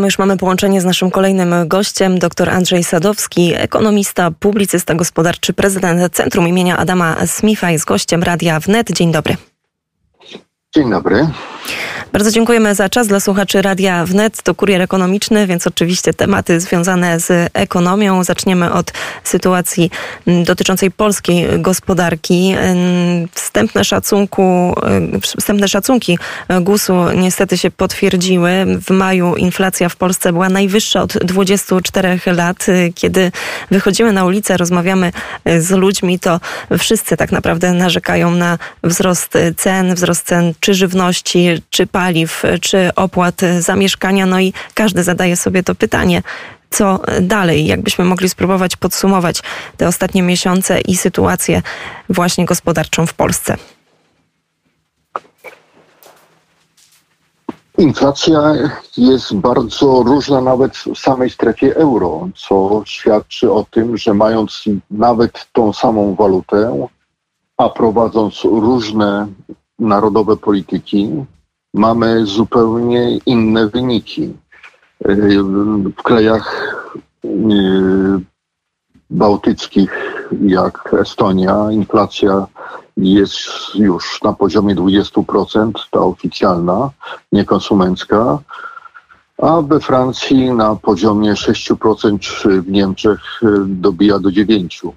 My już mamy połączenie z naszym kolejnym gościem, dr Andrzej Sadowski, ekonomista, publicysta gospodarczy, prezydent Centrum imienia Adama Smitha jest gościem Radia Wnet. Dzień dobry. Dzień dobry. Bardzo dziękujemy za czas dla słuchaczy Radia Wnet. To kurier ekonomiczny, więc oczywiście tematy związane z ekonomią. Zaczniemy od sytuacji dotyczącej polskiej gospodarki. Wstępne, szacunku, wstępne szacunki GUS-u niestety się potwierdziły. W maju inflacja w Polsce była najwyższa od 24 lat. Kiedy wychodzimy na ulicę, rozmawiamy z ludźmi, to wszyscy tak naprawdę narzekają na wzrost cen, wzrost cen czy żywności, czy paliw, czy opłat za mieszkania. No i każdy zadaje sobie to pytanie, co dalej? Jakbyśmy mogli spróbować podsumować te ostatnie miesiące i sytuację właśnie gospodarczą w Polsce? Inflacja jest bardzo różna nawet w samej strefie euro, co świadczy o tym, że mając nawet tą samą walutę, a prowadząc różne narodowe polityki, mamy zupełnie inne wyniki. W krajach y, bałtyckich, jak Estonia, inflacja jest już na poziomie 20%, ta oficjalna, niekonsumencka, a we Francji na poziomie 6%, czy w Niemczech y, dobija do 9%.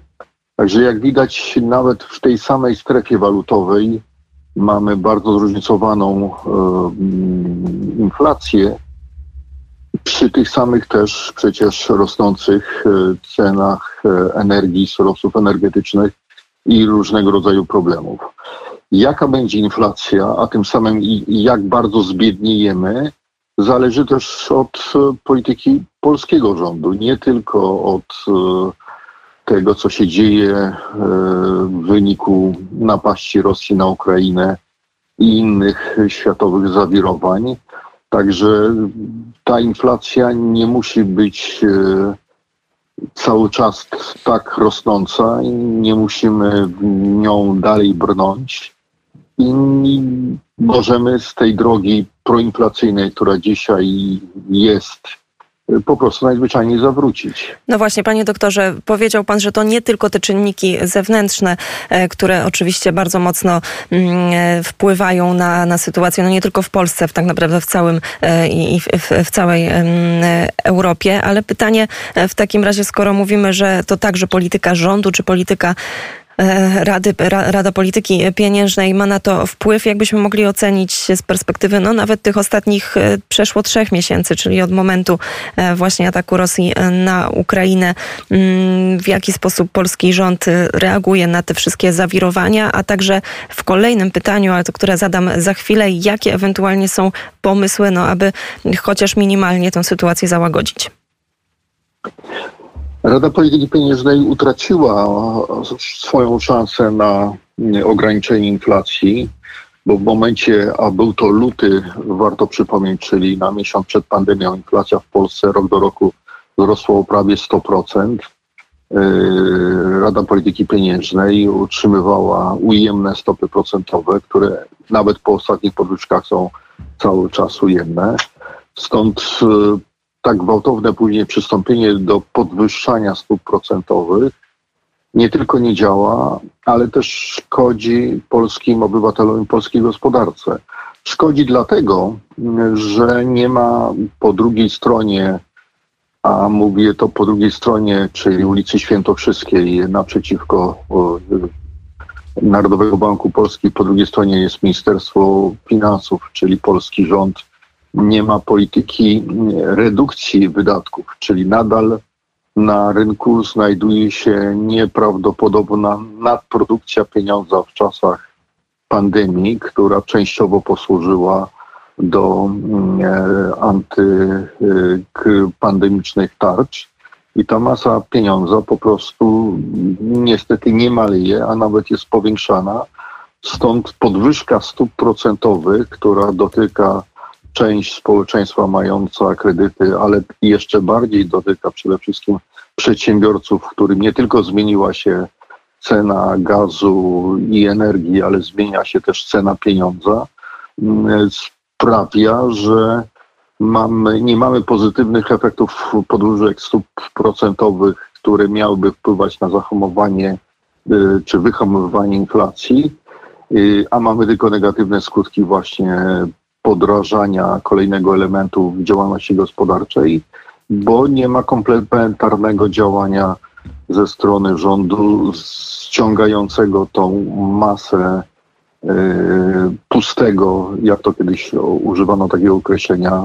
Także jak widać, nawet w tej samej strefie walutowej mamy bardzo zróżnicowaną e, mm, inflację przy tych samych też przecież rosnących e, cenach e, energii, surowców energetycznych i różnego rodzaju problemów. Jaka będzie inflacja, a tym samym jak bardzo zbiedniejemy, zależy też od polityki polskiego rządu, nie tylko od tego, co się dzieje e, w wyniku napaści Rosji na Ukrainę i innych światowych zawirowań. Także ta inflacja nie musi być e, cały czas tak rosnąca i nie musimy nią dalej brnąć. I możemy z tej drogi proinflacyjnej, która dzisiaj jest, po prostu najzwyczajniej zawrócić. No właśnie, panie doktorze, powiedział pan, że to nie tylko te czynniki zewnętrzne, e, które oczywiście bardzo mocno mm, e, wpływają na, na sytuację, no nie tylko w Polsce, tak naprawdę w całym e, i w, w, całej Europie, ale pytanie w takim razie, skoro mówimy, że to także polityka rządu, czy polityka Rady, Rada Polityki Pieniężnej ma na to wpływ? Jakbyśmy mogli ocenić z perspektywy no, nawet tych ostatnich e, przeszło trzech miesięcy, czyli od momentu e, właśnie ataku Rosji na Ukrainę, mm, w jaki sposób polski rząd reaguje na te wszystkie zawirowania, a także w kolejnym pytaniu, ale to które zadam za chwilę, jakie ewentualnie są pomysły, no, aby chociaż minimalnie tę sytuację załagodzić? Rada Polityki Pieniężnej utraciła swoją szansę na ograniczenie inflacji, bo w momencie, a był to luty, warto przypomnieć, czyli na miesiąc przed pandemią, inflacja w Polsce rok do roku wzrosła o prawie 100%. Yy, Rada Polityki Pieniężnej utrzymywała ujemne stopy procentowe, które nawet po ostatnich podwyżkach są cały czas ujemne. Stąd yy, tak gwałtowne później przystąpienie do podwyższania stóp procentowych nie tylko nie działa, ale też szkodzi polskim obywatelom i polskiej gospodarce. Szkodzi dlatego, że nie ma po drugiej stronie, a mówię to po drugiej stronie, czyli ulicy Świętokrzyskiej naprzeciwko Narodowego Banku Polski, po drugiej stronie jest Ministerstwo Finansów, czyli polski rząd nie ma polityki redukcji wydatków, czyli nadal na rynku znajduje się nieprawdopodobna nadprodukcja pieniądza w czasach pandemii, która częściowo posłużyła do mm, e, antypandemicznych tarcz. I ta masa pieniądza po prostu niestety nie maleje, a nawet jest powiększana. Stąd podwyżka stóp procentowych, która dotyka część społeczeństwa mająca kredyty, ale jeszcze bardziej dotyka przede wszystkim przedsiębiorców, którym nie tylko zmieniła się cena gazu i energii, ale zmienia się też cena pieniądza, mm, sprawia, że mamy, nie mamy pozytywnych efektów podwyżek stóp procentowych, które miałyby wpływać na zahamowanie y, czy wyhamowywanie inflacji, y, a mamy tylko negatywne skutki właśnie podrażania kolejnego elementu w działalności gospodarczej, bo nie ma komplementarnego działania ze strony rządu ściągającego tą masę y, pustego, jak to kiedyś używano takiego określenia,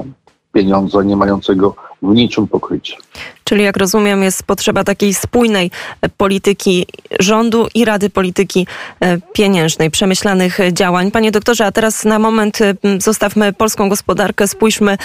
pieniądza nie mającego w niczym pokrycia. Czyli jak rozumiem jest potrzeba takiej spójnej polityki rządu i Rady Polityki e, Pieniężnej, przemyślanych działań. Panie doktorze, a teraz na moment zostawmy polską gospodarkę, spójrzmy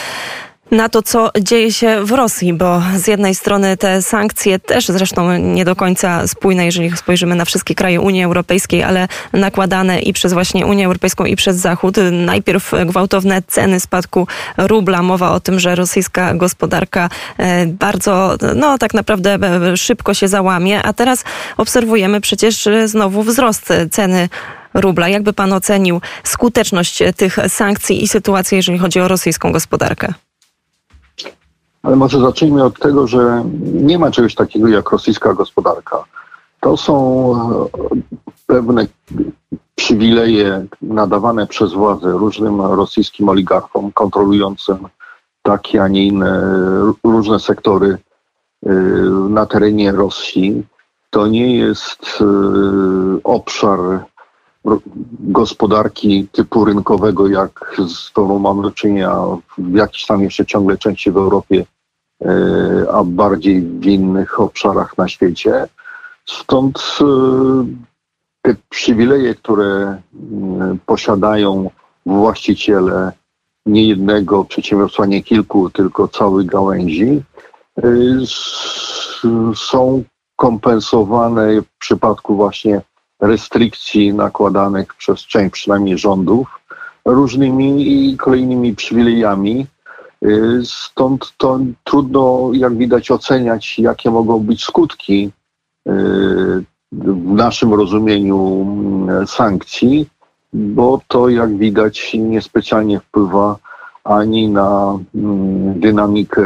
na to, co dzieje się w Rosji, bo z jednej strony te sankcje też zresztą nie do końca spójne, jeżeli spojrzymy na wszystkie kraje Unii Europejskiej, ale nakładane i przez właśnie Unię Europejską i przez Zachód. Najpierw gwałtowne ceny spadku rubla, mowa o tym, że rosyjska gospodarka e, bardzo, no tak naprawdę e, szybko się załamie, a teraz obserwujemy przecież znowu wzrost ceny rubla. Jakby pan ocenił skuteczność tych sankcji i sytuację, jeżeli chodzi o rosyjską gospodarkę? Ale może zacznijmy od tego, że nie ma czegoś takiego jak rosyjska gospodarka. To są e, pewne przywileje nadawane przez władze różnym rosyjskim oligarchom kontrolującym takie, a nie inne różne sektory e, na terenie Rosji. To nie jest e, obszar gospodarki typu rynkowego, jak z którą mamy do czynienia w jakiejś tam jeszcze ciągle części w Europie E, a bardziej w innych obszarach na świecie. Stąd e, te przywileje, które e, posiadają właściciele nie jednego przedsiębiorstwa, nie kilku, tylko całych gałęzi, są kompensowane w przypadku właśnie restrykcji nakładanych przez część przynajmniej rządów różnymi kolejnymi przywilejami, Y, stąd to trudno, jak widać, oceniać, jakie mogą być skutki y, w naszym rozumieniu mm, sankcji, bo to, jak widać, niespecjalnie wpływa ani na mm, dynamikę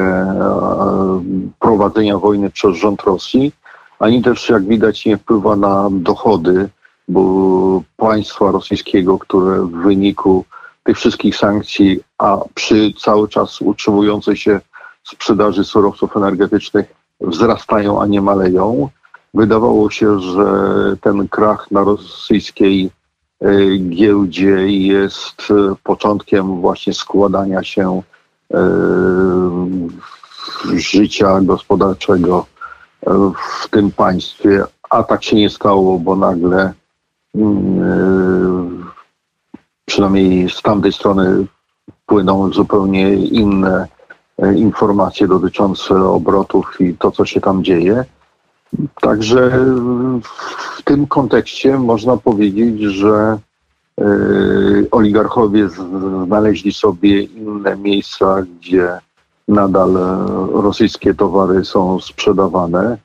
prowadzenia wojny przez rząd Rosji, ani też, jak widać, nie wpływa na dochody bo państwa rosyjskiego, które w wyniku tych wszystkich sankcji, a przy cały czas utrzymującej się sprzedaży surowców energetycznych wzrastają, a nie maleją. Wydawało się, że ten krach na rosyjskiej e, giełdzie jest e, początkiem właśnie składania się e, życia gospodarczego w tym państwie, a tak się nie stało, bo nagle mm, przynajmniej z tamtej strony płyną zupełnie inne e, informacje dotyczące obrotów i to, co się tam dzieje. Także w tym kontekście można powiedzieć, że e, oligarchowie znaleźli sobie inne miejsca, gdzie nadal rosyjskie towary są sprzedawane,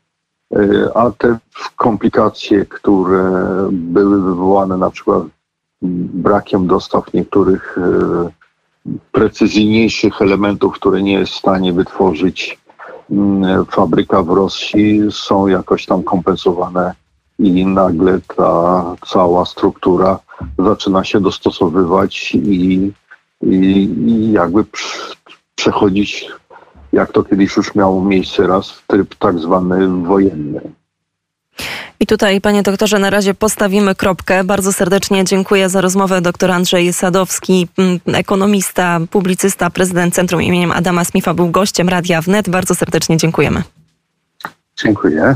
e, a te komplikacje, które były wywołane na przykład brakiem dostaw niektórych e, precyzyjniejszych elementów, które nie jest w stanie wytworzyć mm, fabryka w Rosji, są jakoś tam kompensowane i nagle ta cała struktura zaczyna się dostosowywać i, i, i jakby przechodzić, jak to kiedyś już miało miejsce raz, w tryb tak zwany wojenny. I tutaj, panie doktorze, na razie postawimy kropkę. Bardzo serdecznie dziękuję za rozmowę. Doktor Andrzej Sadowski, ekonomista, publicysta, prezydent Centrum imieniem Adama Smitha był gościem Radia Wnet. Bardzo serdecznie dziękujemy. Dziękuję.